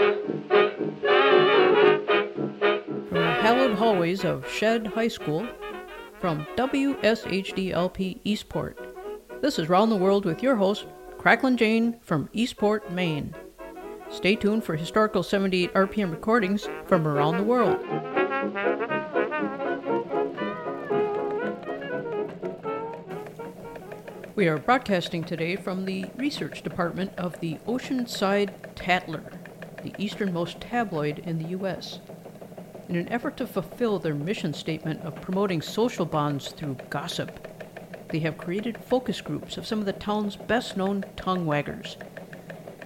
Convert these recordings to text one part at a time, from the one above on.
From the hallowed hallways of Shead High School, from WSHDLP Eastport, this is Round the World with your host, Cracklin Jane from Eastport, Maine. Stay tuned for historical 78 RPM recordings from around the world. We are broadcasting today from the research department of the Oceanside Tatler, the easternmost tabloid in the U.S. In an effort to fulfill their mission statement of promoting social bonds through gossip, they have created focus groups of some of the town's best known tongue waggers.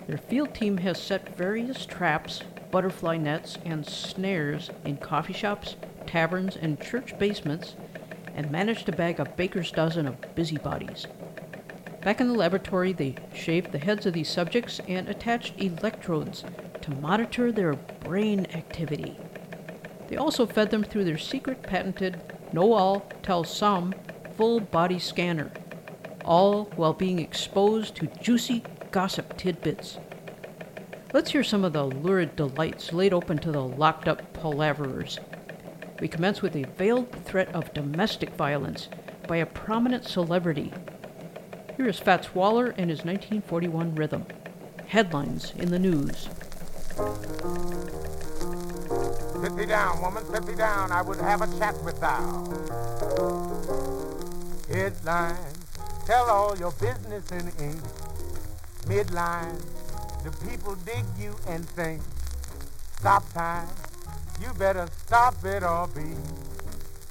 Their field team has set various traps, butterfly nets, and snares in coffee shops, taverns, and church basements and managed to bag a baker's dozen of busybodies. Back in the laboratory, they shaved the heads of these subjects and attached electrodes to monitor their brain activity. They also fed them through their secret patented know all, tell some full body scanner, all while being exposed to juicy gossip tidbits. Let's hear some of the lurid delights laid open to the locked up palaverers. We commence with a veiled threat of domestic violence by a prominent celebrity here is Fats Waller and his 1941 rhythm. Headlines in the news. Sit thee down, woman, sit thee down. I would have a chat with thou. Headlines, tell all your business in ink. Midline, the people dig you and think. Stop time, you better stop it or be.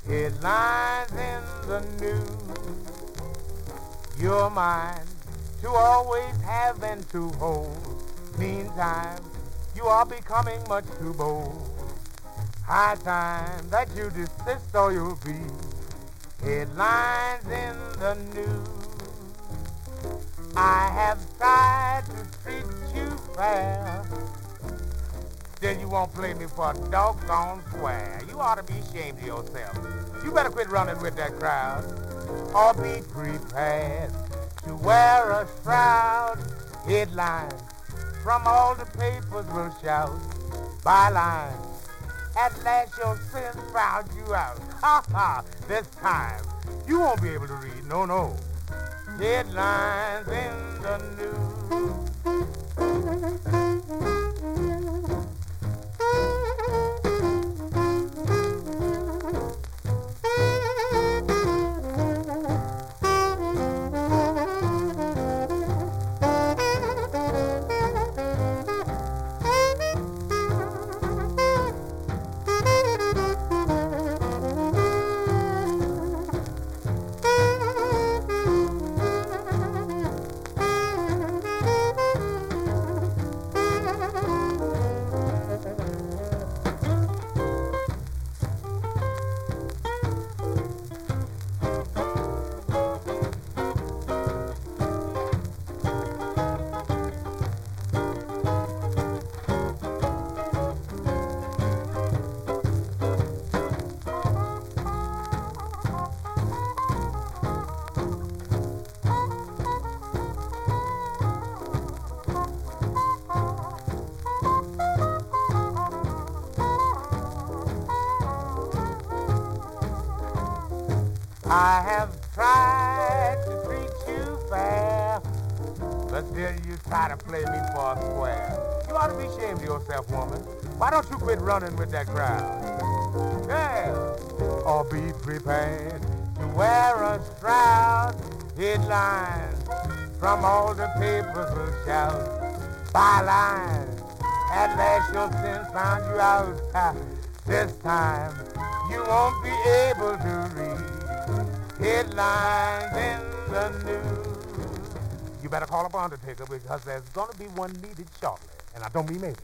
Headlines in the news. You're mine to always have and to hold. Meantime, you are becoming much too bold. High time that you desist or you'll be headlines in the news. I have tried to treat you fair. Then you won't play me for a doggone square. You ought to be ashamed of yourself. You better quit running with that crowd or be prepared to wear a shroud. Headlines from all the papers will shout. Bylines, at last your sins found you out. Ha ha, this time you won't be able to read, no, no. Headlines in the news. To play me for a square. You ought to be ashamed of yourself, woman. Why don't you quit running with that crowd? Yeah. Or be prepared to wear a shroud. Headlines from all the papers will shout. Bylines, at last your sins found you out. this time you won't be able to read headlines in the news. Better call up Undertaker because there's going to be one needed shortly. And I don't mean maybe.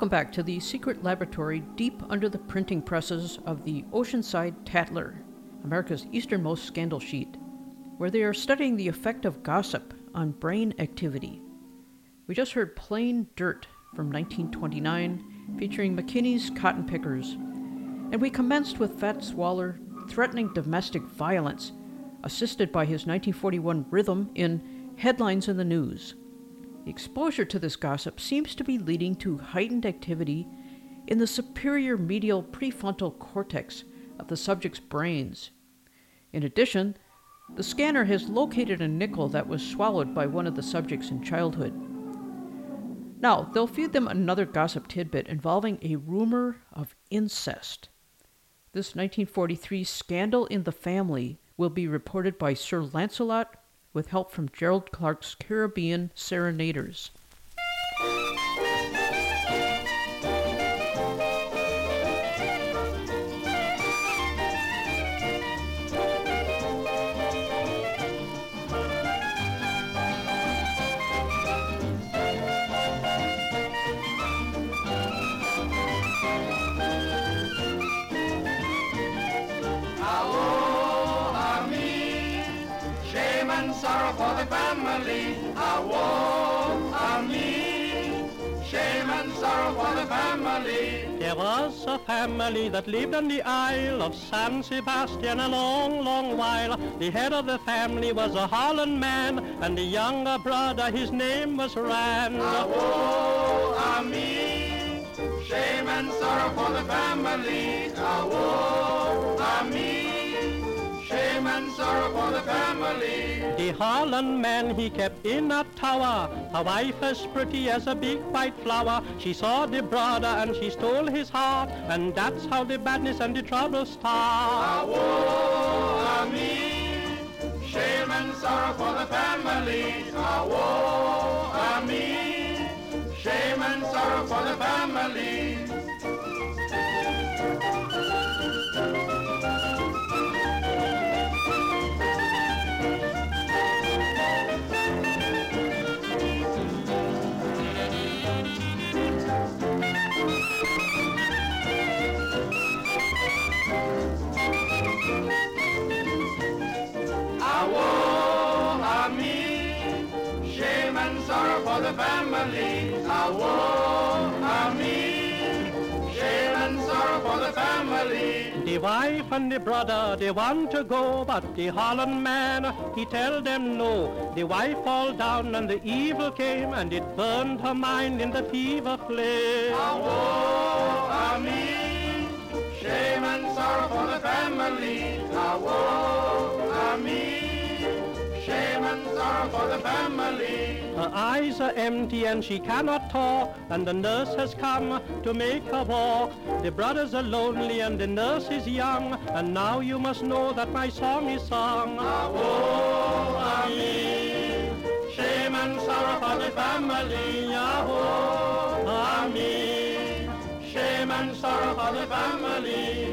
Welcome back to the secret laboratory deep under the printing presses of the Oceanside Tatler, America's easternmost scandal sheet, where they are studying the effect of gossip on brain activity. We just heard Plain Dirt from 1929, featuring McKinney's Cotton Pickers, and we commenced with Fats Waller threatening domestic violence, assisted by his 1941 rhythm in Headlines in the News. Exposure to this gossip seems to be leading to heightened activity in the superior medial prefrontal cortex of the subject's brains. In addition, the scanner has located a nickel that was swallowed by one of the subjects in childhood. Now, they'll feed them another gossip tidbit involving a rumor of incest. This 1943 scandal in the family will be reported by Sir Lancelot with help from Gerald Clark's Caribbean Serenaders. Family. There was a family that lived on the Isle of San Sebastian a long, long while. The head of the family was a Holland man, and the younger brother, his name was Rand. A woe, a me. Shame and sorrow for the family, a woe, a me shame and sorrow for the family. Holland man he kept in a tower, a wife as pretty as a big white flower. She saw the brother and she stole his heart, and that's how the badness and the trouble start. Woe, ah, me, shame and sorrow for the family. Woe, ah, me, shame and sorrow for the family. The family. A woe, a me, shame and sorrow for the family. The wife and the brother, they want to go, but the Holland man, he tell them no. The wife fall down and the evil came, and it burned her mind in the fever flame. A woe, a me, shame and sorrow for the family. A woe, a me shame and sorrow for the family. Her eyes are empty and she cannot talk, and the nurse has come to make her walk. The brothers are lonely and the nurse is young, and now you must know that my song is sung. Ah, woe, ah, me, shame and sorrow for the family. Ah, woe, ah, me, shame and sorrow for the family.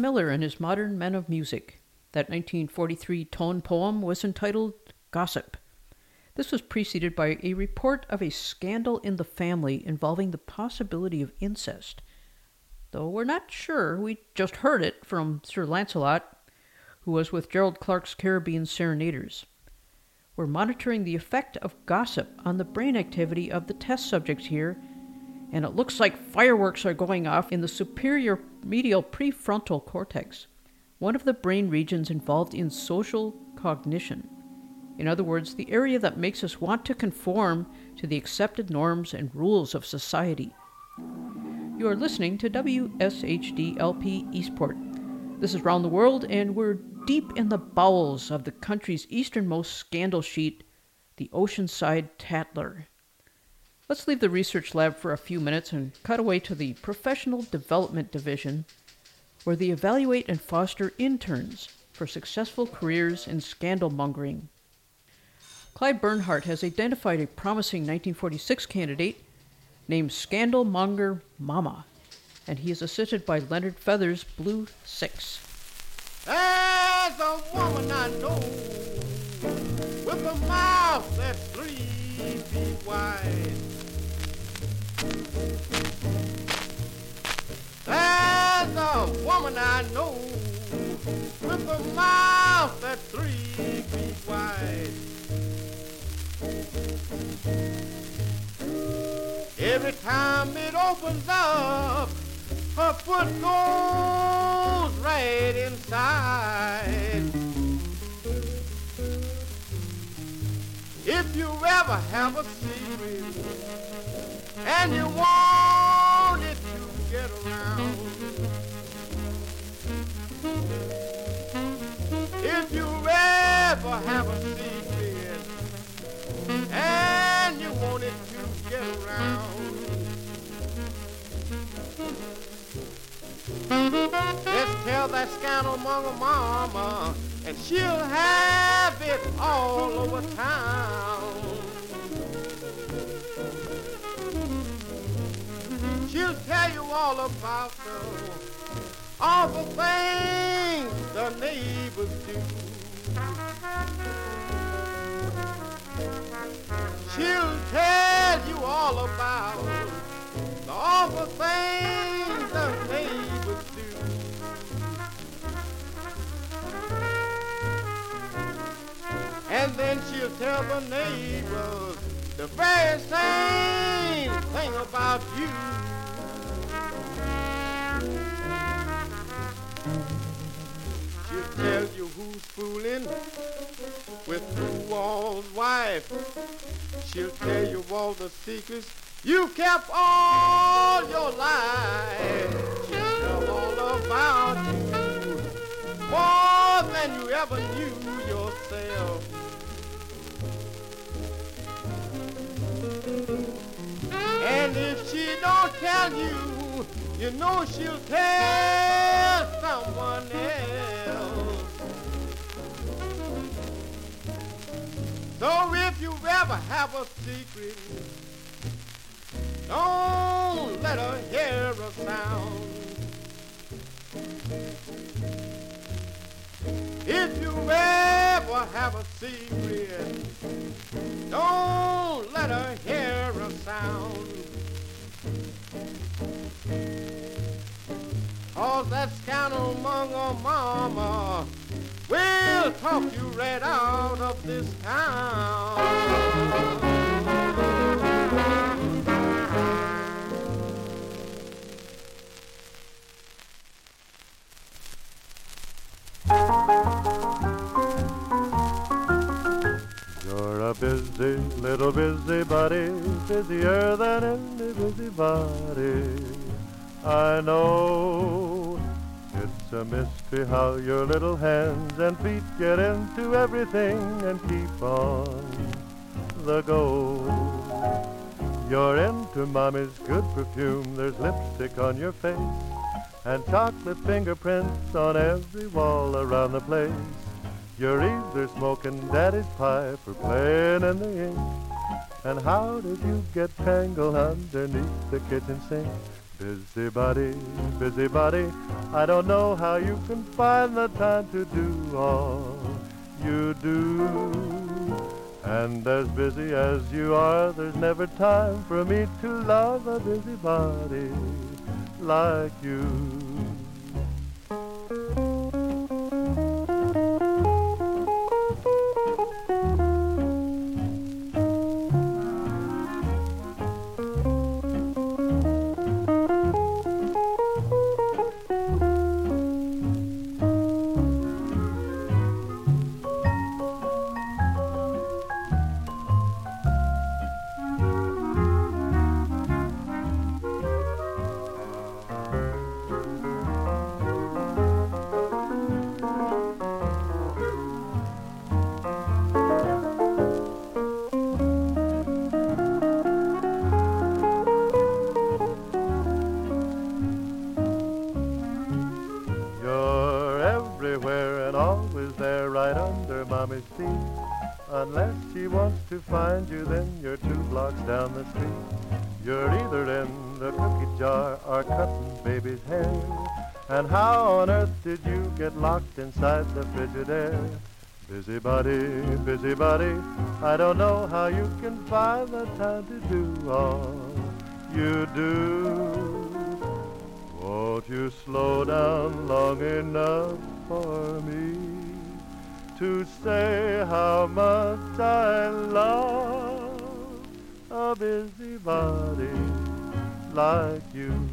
Miller and his Modern Men of Music. That 1943 tone poem was entitled Gossip. This was preceded by a report of a scandal in the family involving the possibility of incest. Though we're not sure, we just heard it from Sir Lancelot, who was with Gerald Clark's Caribbean Serenaders. We're monitoring the effect of gossip on the brain activity of the test subjects here and it looks like fireworks are going off in the superior medial prefrontal cortex, one of the brain regions involved in social cognition. In other words, the area that makes us want to conform to the accepted norms and rules of society. You are listening to WSHD-LP Eastport. This is Round the World, and we're deep in the bowels of the country's easternmost scandal sheet, the Oceanside Tatler. Let's leave the research lab for a few minutes and cut away to the Professional Development Division, where they evaluate and foster interns for successful careers in scandal mongering. Clyde Bernhardt has identified a promising 1946 candidate named Scandal Monger Mama, and he is assisted by Leonard Feather's Blue Six. There's a woman I know with a mouth that's three feet wide. There's a woman I know with a mouth that's three feet wide. Every time it opens up, her foot goes right inside. If you ever have a secret, and you want it to get around. If you ever have a secret and you want it to get around, just tell that scandalmonger mama and she'll have it all over town. She'll tell you all about the awful things the neighbors do. She'll tell you all about the awful things the neighbors do. And then she'll tell the neighbors the very same thing about you. Tell you who's fooling with who all's wife. She'll tell you all the secrets you kept all your life. She'll tell all about you more than you ever knew yourself. And if she don't tell you, you know she'll tell someone else. So if you ever have a secret, don't let her hear a sound. If you ever have a secret, don't let her hear a sound. Cause that scoundrelmonger mama will talk you right out of this town. You're a busy little busybody, busier than any busybody I know. It's a mystery how your little hands and feet get into everything and keep on the go. You're into mommy's good perfume, there's lipstick on your face, and chocolate fingerprints on every wall around the place. You're either smoking daddy's pipe or playing in the ink. And how did you get tangled underneath the kitchen sink? Busybody, busybody, I don't know how you can find the time to do all you do. And as busy as you are, there's never time for me to love a busybody like you. In the cookie jar are cutting baby's hair. And how on earth did you get locked inside the Frigidaire? Busybody, busybody, I don't know how you can find the time to do all you do. Won't you slow down long enough for me to say how much I love a busybody like you?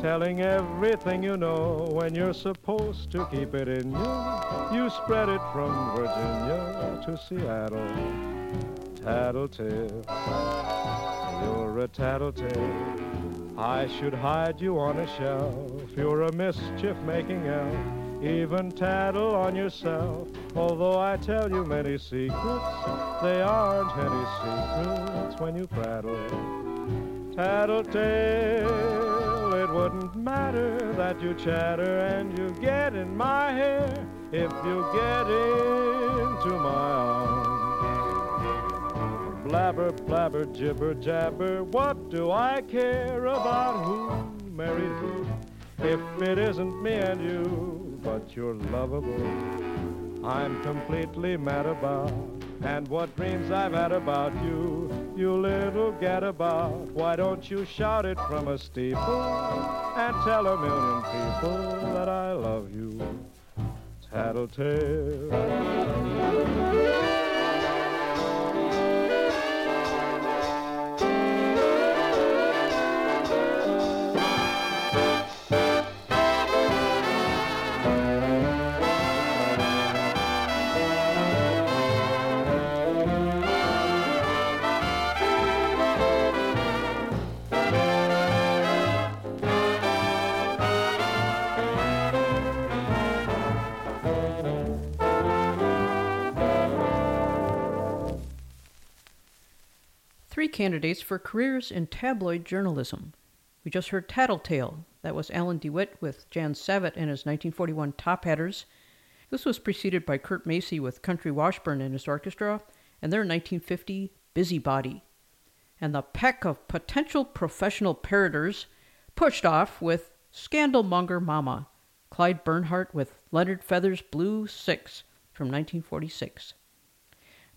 Telling everything you know when you're supposed to keep it in you. You spread it from Virginia to Seattle. Tattletale, you're a tattletale. I should hide you on a shelf. You're a mischief-making elf. Even tattle on yourself. Although I tell you many secrets, they aren't any secrets when you prattle. Tattletale, wouldn't matter that you chatter and you get in my hair if you get into my arms. Blabber, blabber, jibber, jabber, what do I care about who married who? If it isn't me and you, but you're lovable, I'm completely mad about. And what dreams I've had about you, you little gadabout. Why don't you shout it from a steeple and tell a million people that I love you? Tattletale. Three candidates for careers in tabloid journalism. We just heard Tattletale. That was Alan DeWitt with Jan Savitt and his 1941 Top Hatters. This was preceded by Curt Massey with Country Washburn and his orchestra, and their 1950 Busybody. And the pack of potential professional parroters pushed off with Scandalmonger Mama, Clyde Bernhardt with Leonard Feather's Blue Six from 1946.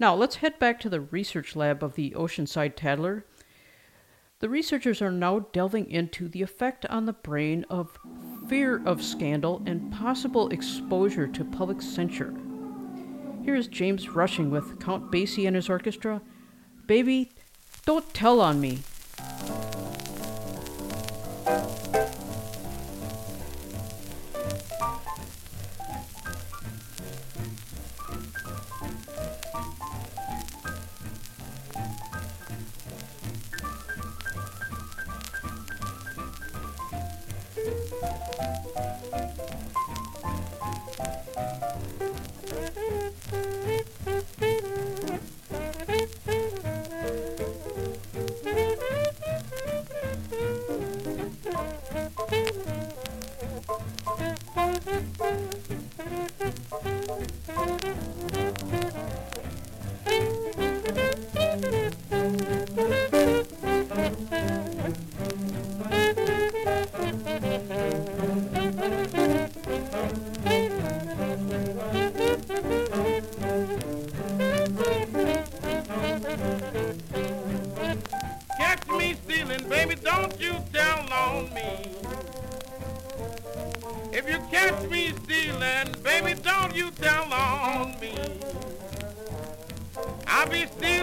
Now, let's head back to the research lab of the Oceanside Tattler. The researchers are now delving into the effect on the brain of fear of scandal and possible exposure to public censure. Here is James Rushing with Count Basie and his orchestra. Baby, don't tell on me.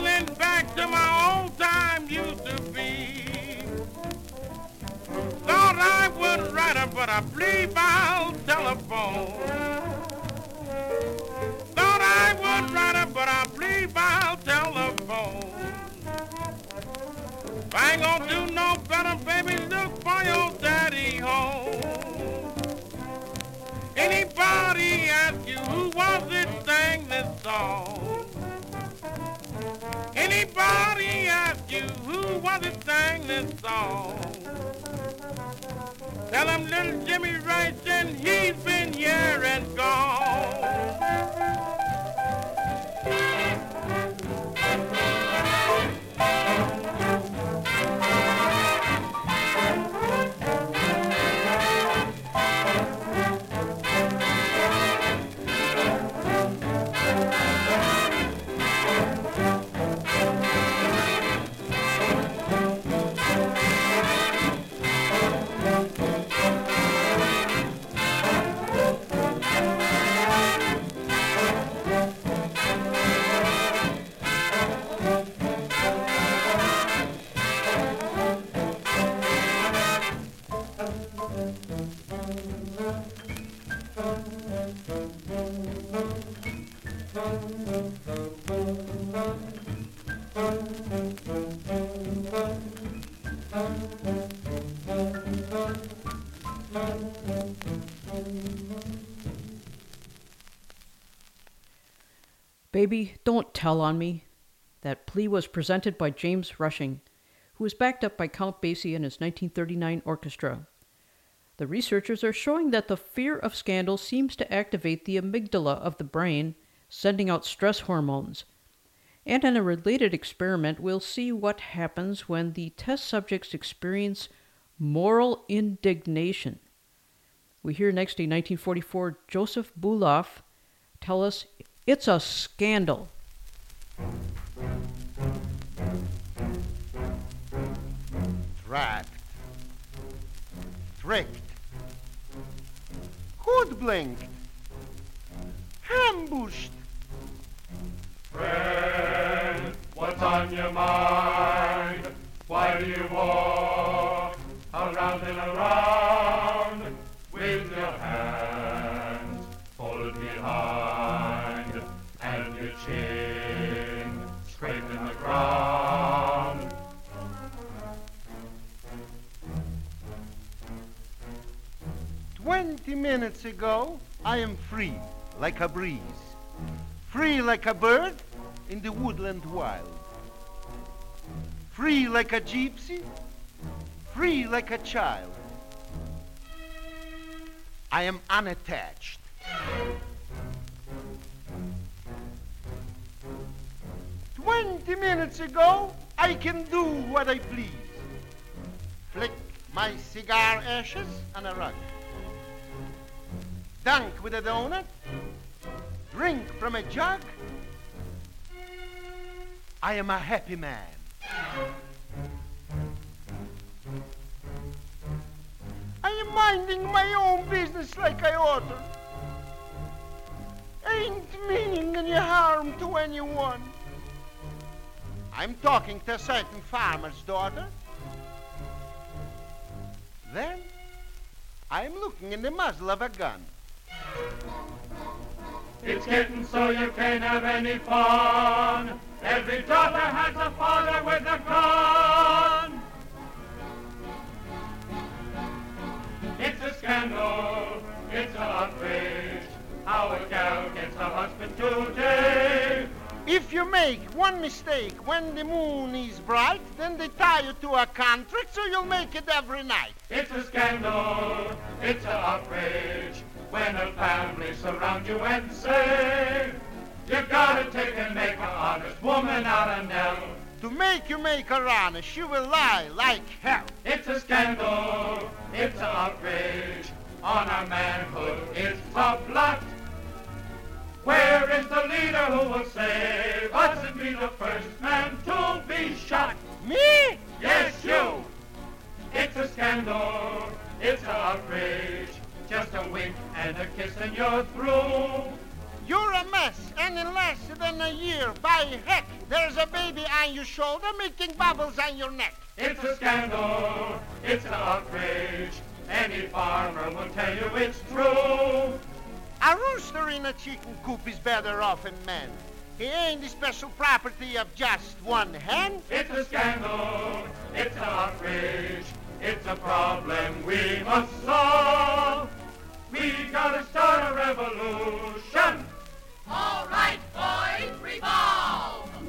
Be stealing back to my old time used to be. Thought I would write her, but I believe I'll telephone. Thought I would write her, but I believe I'll telephone. If I ain't gonna do no better, baby, look for your daddy home. Anybody ask you who was it sang this song? Anybody ask you who was it sang this song? Tell him little Jimmy Rushing, he's been here and gone. Baby, don't tell on me. That plea was presented by James Rushing, who was backed up by Count Basie and his 1939 orchestra. The researchers are showing that the fear of scandal seems to activate the amygdala of the brain, sending out stress hormones. And in a related experiment, we'll see what happens when the test subjects experience moral indignation. We hear next a 1944 Joseph Buloff tell us it's a scandal. Trapped. Tricked. Hoodwinked. Ambushed. Friend, what's on your mind? Why do you walk around and around 20 minutes ago, I am free like a breeze, free like a bird in the woodland wild, free like a gypsy, free like a child. I am unattached. Twenty minutes ago, I can do what I please. Flick my cigar ashes on a rug. Dunk with a donut. Drink from a jug. I am a happy man. I am minding my own business like I ought to. Ain't meaning any harm to anyone. I'm talking to a certain farmer's daughter. Then I'm looking in the muzzle of a gun. It's getting so you can't have any fun. Every daughter has a father with a gun. It's a scandal. It's an outrage. How a gal gets a husband today. If you make one mistake when the moon is bright, then they tie you to a contract so you'll make it every night. It's a scandal. It's an outrage. When a family surround you and say, you gotta take and make an honest woman out of Nell. To make you make her honest, she will lie like hell. It's a scandal. It's an outrage. On our manhood, it's a blot. Where is the leader who will save us and be the first man to be shot? Me? Yes, you. It's a scandal. It's an outrage. Just a wink and a kiss and you're through. You're a mess, and in less than a year, by heck, there's a baby on your shoulder making bubbles on your neck. It's a scandal. It's an outrage. Any farmer will tell you it's true. A rooster in a chicken coop is better off than man. He ain't the special property of just one hen. It's a scandal. It's an outrage. It's a problem we must solve. We gotta start a revolution. All right, boys, revolve!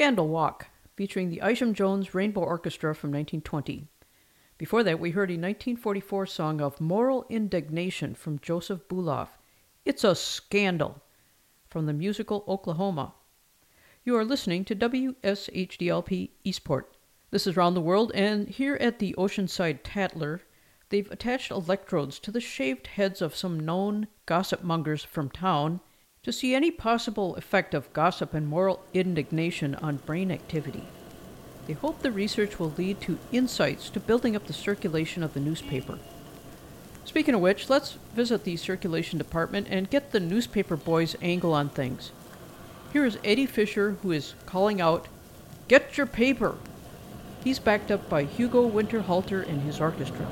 Scandal Walk, featuring the Isham Jones Rainbow Orchestra from 1920. Before that, we heard a 1944 song of moral indignation from Joseph Buloff. It's a scandal from the musical Oklahoma. You are listening to WSHDLP Eastport. This is Round the World, and here at the Oceanside Tattler, they've attached electrodes to the shaved heads of some known gossip mongers from town to see any possible effect of gossip and moral indignation on brain activity. They hope the research will lead to insights to building up the circulation of the newspaper. Speaking of which, let's visit the circulation department and get the newspaper boys' angle on things. Here is Eddie Fisher, who is calling out, Get your paper! He's backed up by Hugo Winterhalter and his orchestra.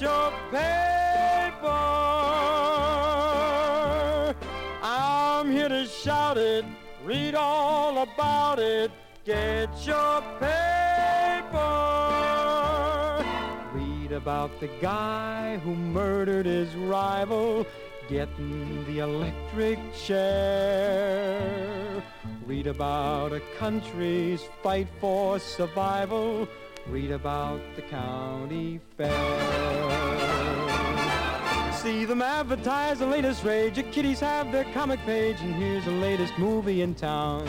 Your paper. I'm here to shout it. Read all about it. Get your paper. Read about the guy who murdered his rival, getting the electric chair. Read about a country's fight for survival. Read about the county fair. See them advertise the latest rage. Your kiddies have their comic page, and here's the latest movie in town.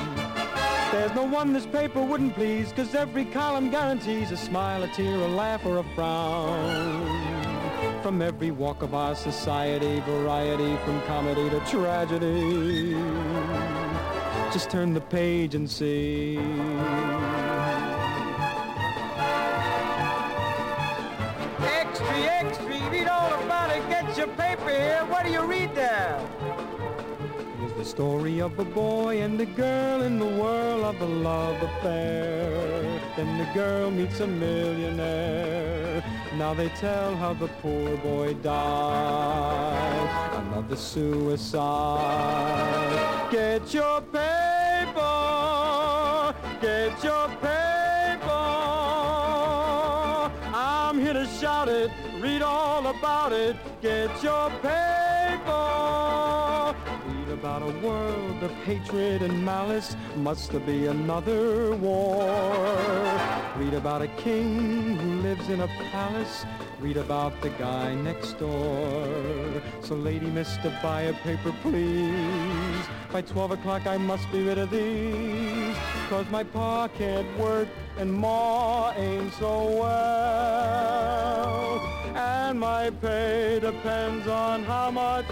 There's no one this paper wouldn't please, cause every column guarantees a smile, a tear, a laugh, or a frown. From every walk of our society, variety from comedy to tragedy. Just turn the page and see. It. Get your paper here. What do you read there? Here's the story of a boy and a girl in the world of a love affair. Then the girl meets a millionaire. Now they tell how the poor boy died. Another suicide. Get your paper. Get your paper. Read all about it. Get your paper. Read about a world of hatred and malice. Must there be another war? Read about a king who lives in a palace. Read about the guy next door. So lady, mister, buy a paper, please. By 12 o'clock I must be rid of these. Cause my pa can't work and ma ain't so well. And my pay depends on how much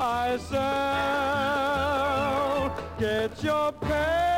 I sell. Get your paper.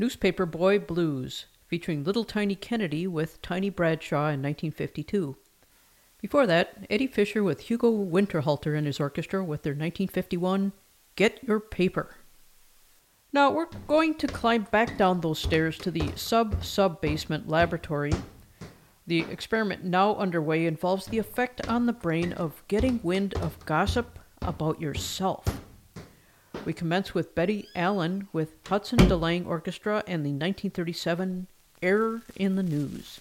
Newspaper Boy Blues, featuring Little Tiny Kennedy with Tiny Bradshaw in 1952. Before that, Eddie Fisher with Hugo Winterhalter and his orchestra with their 1951 Get Your Paper. Now we're going to climb back down those stairs to the sub sub basement laboratory. The experiment now underway involves the effect on the brain of getting wind of gossip about yourself we commence with Betty Allen with Hudson DeLange Orchestra and the 1937 Error in the News.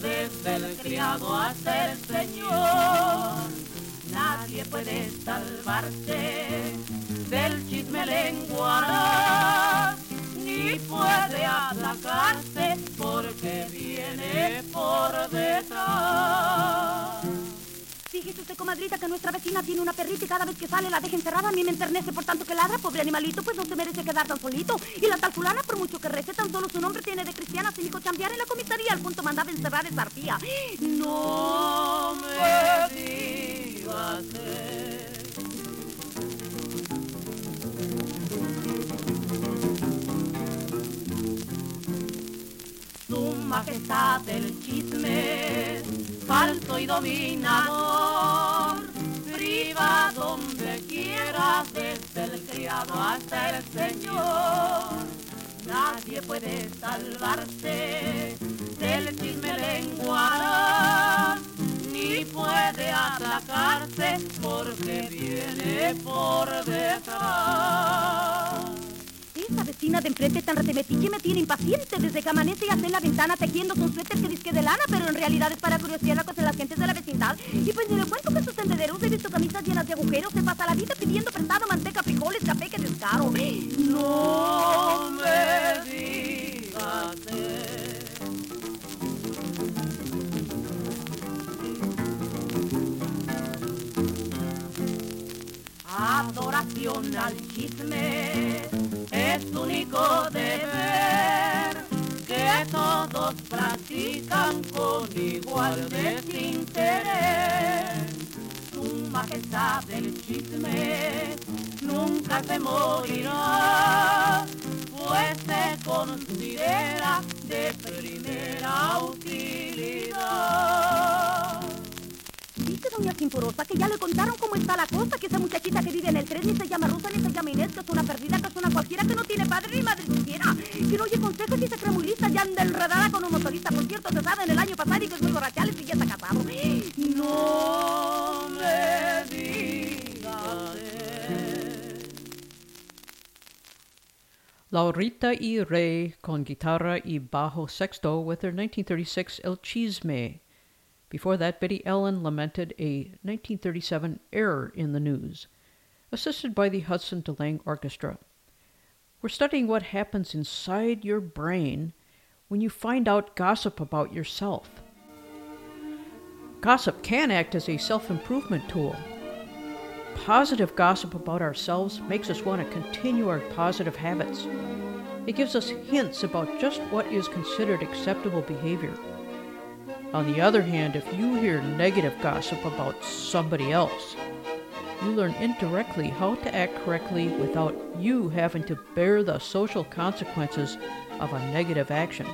Desde el criado hasta el señor. Nadie puede salvarse del chisme lengua ni puede atacarse porque viene por detrás. Fíjese usted, comadrita, que nuestra vecina tiene una perrita y cada vez que sale la deja encerrada. A mí me enternece por tanto que ladra, pobre animalito, pues no se merece quedar tan solito. Y la tal fulana, por mucho que rece, tan solo su nombre tiene de cristiana, sin hijo chambear en la comisaría, al punto mandaba encerrar esa arpía. No me digas Su majestad del chisme, falso y dominador, priva donde quiera, desde el criado hasta el señor. Nadie puede salvarse del chisme lengua, ni puede atacarse porque viene por detrás. Esa vecina de enfrente tan retemetiche me tiene impaciente desde que amanece y hace en la ventana tejiendo un suéter que disque de lana, pero en realidad es para curiosidad la cosa de las gentes de la vecindad. Y pues ni le cuento que sus tendederos he visto camisas llenas de agujeros, se pasa la vida pidiendo prestado manteca, frijoles, café, que descaro. No me digas Adoración al chisme es único deber que todos practican con igual desinterés. Tu majestad del chisme nunca se morirá, pues se considera de primera utilidad. Doña Simporosa que ya le contaron cómo está la cosa, que esa muchachita que vive en el tren ni se llama Rosa ni se llama Inés, que es una perdida, que es una cualquiera, que no tiene padre ni madre siquiera, que no oye consejos y se cree muy lista, ya anda enredada con un motorista, por cierto, se sabe en el año pasado y que es muy borrachales y ya está casado. No me digas Laurita y Ray con guitarra y bajo sexto with their 1936 El Chisme. Before that, Betty Allen lamented a 1937 error in the news, assisted by the Hudson DeLange Orchestra. We're studying what happens inside your brain when you find out gossip about yourself. Gossip can act as a self improvement tool. Positive gossip about ourselves makes us want to continue our positive habits. It gives us hints about just what is considered acceptable behavior. On the other hand, if you hear negative gossip about somebody else, you learn indirectly how to act correctly without you having to bear the social consequences of a negative action.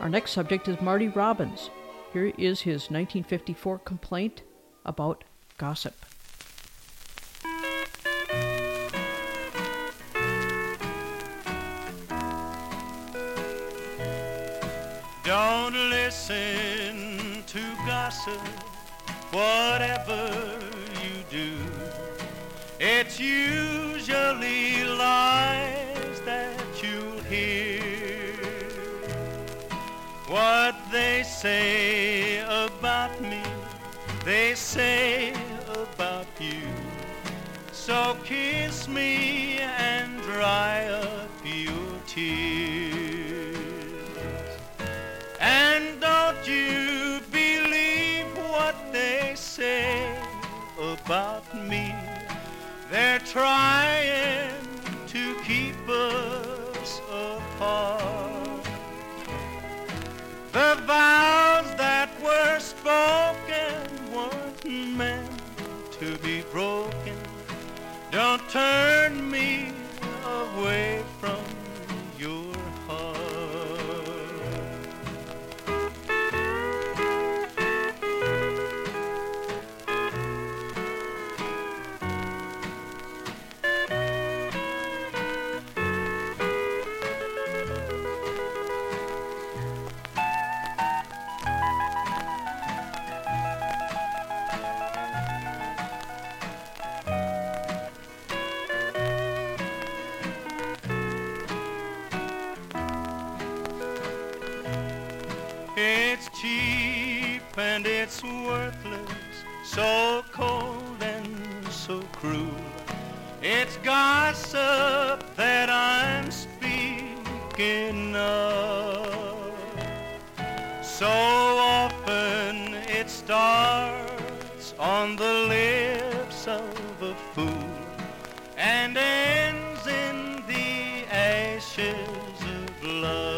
Our next subject is Marty Robbins. Here is his 1954 complaint about gossip. Don't listen to gossip, whatever you do. It's usually lies that you'll hear. What they say about me, they say about you. So kiss me and dry up your tears. Trying to keep us apart. The vows that were spoken weren't meant to be broken. Don't turn me away gossip that I'm speaking of. So often it starts on the lips of a fool and ends in the ashes of love.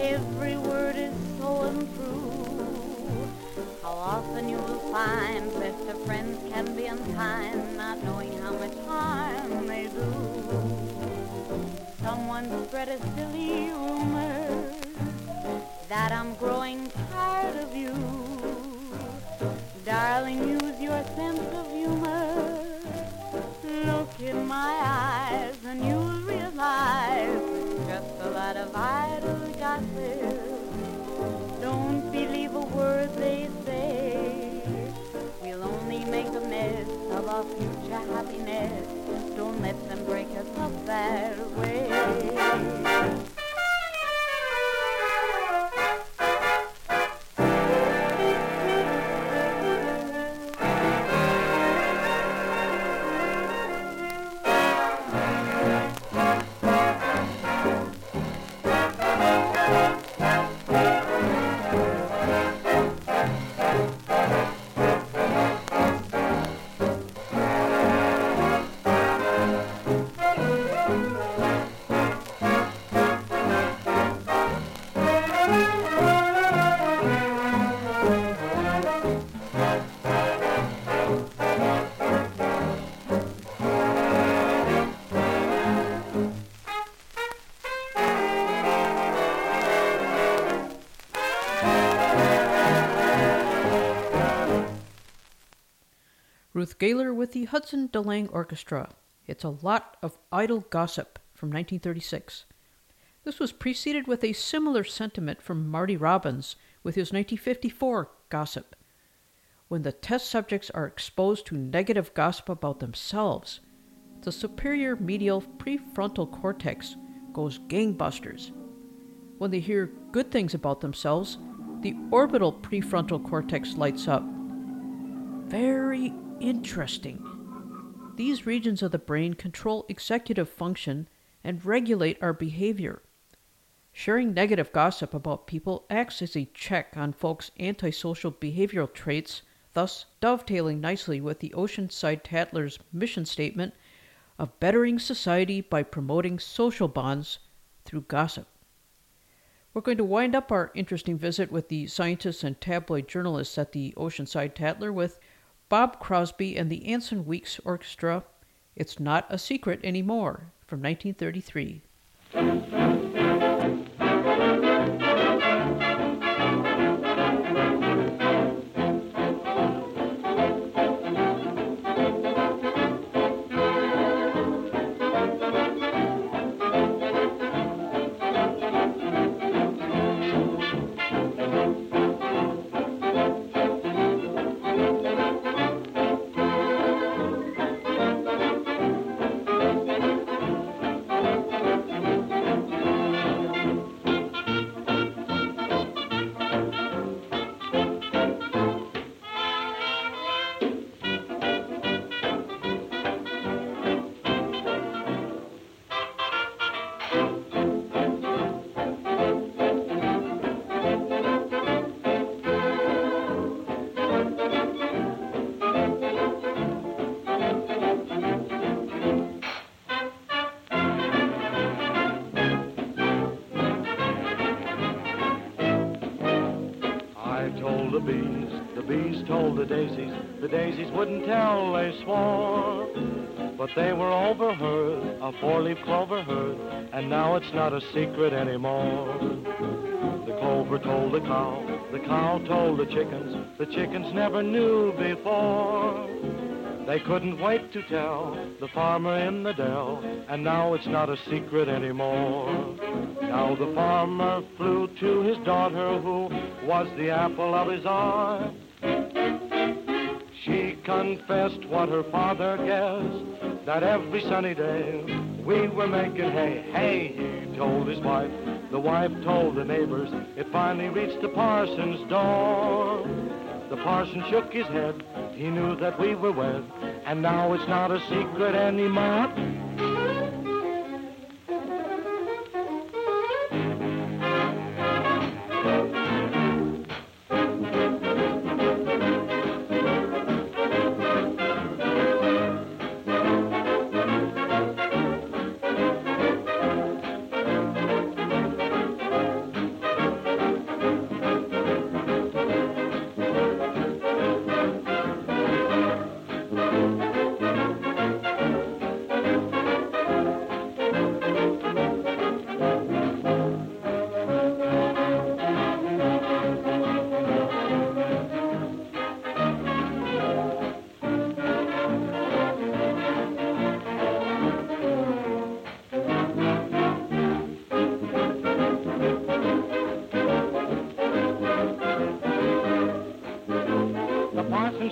Every word is so untrue. How often you will find best of friends can be unkind, not knowing how much harm they do. Someone spread a silly rumor that I'm growing tired of you. Darling, use your sense of humor. Look in my eyes and you'll realize it's just a lot of idle Don't believe a word they say. We'll only make a mess of our future happiness. Don't let them break us up that way. With the Hudson DeLange Orchestra. It's a lot of idle gossip from 1936. This was preceded with a similar sentiment from Marty Robbins with his 1954 Gossip. When the test subjects are exposed to negative gossip about themselves, the superior medial prefrontal cortex goes gangbusters. When they hear good things about themselves, the orbital prefrontal cortex lights up. Very interesting. These regions of the brain control executive function and regulate our behavior. Sharing negative gossip about people acts as a check on folks' antisocial behavioral traits, thus dovetailing nicely with the Oceanside Tattlers' mission statement of bettering society by promoting social bonds through gossip. We're going to wind up our interesting visit with the scientists and tabloid journalists at the Oceanside Tattler with Bob Crosby and the Anson Weeks Orchestra. It's not a secret anymore from 1933. The daisies, the daisies wouldn't tell, they swore. But they were overheard, a four-leaf clover heard, and now it's not a secret anymore. The clover told the cow, the cow told the chickens, the chickens never knew before. They couldn't wait to tell the farmer in the dell, and now it's not a secret anymore. Now the farmer flew to his daughter, who was the apple of his eye. Confessed what her father guessed, that every sunny day we were making hay. Hey, he told his wife. The wife told the neighbors. It finally reached the parson's door. The parson shook his head. He knew that we were wed, and now it's not a secret anymore.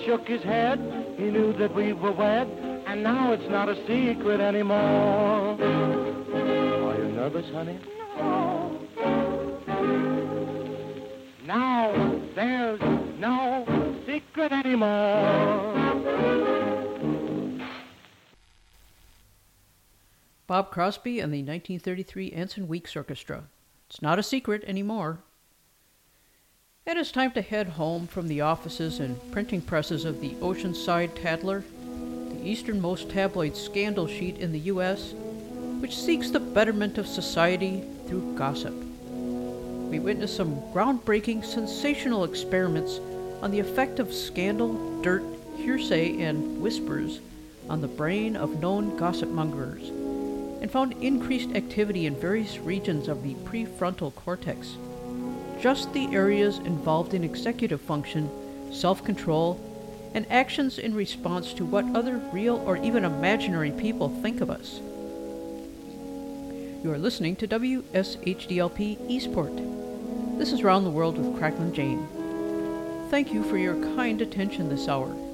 Shook his head. He knew that we were wed, and now it's not a secret anymore. Are you nervous, honey? No. Now there's no secret anymore. Bob Crosby and the 1933 Anson Weeks Orchestra. It's not a secret anymore. It is time to head home from the offices and printing presses of the Oceanside Tattler, the easternmost tabloid scandal sheet in the U.S., which seeks the betterment of society through gossip. We witness some groundbreaking, sensational experiments on the effect of scandal, dirt, hearsay, and whispers on the brain of known gossip mongers, and found increased activity in various regions of the prefrontal cortex just the areas involved in executive function, self control, and actions in response to what other real or even imaginary people think of us. You are listening to WSHDLP Eastport. This is Round the World with Cracklin' Jane. Thank you for your kind attention this hour.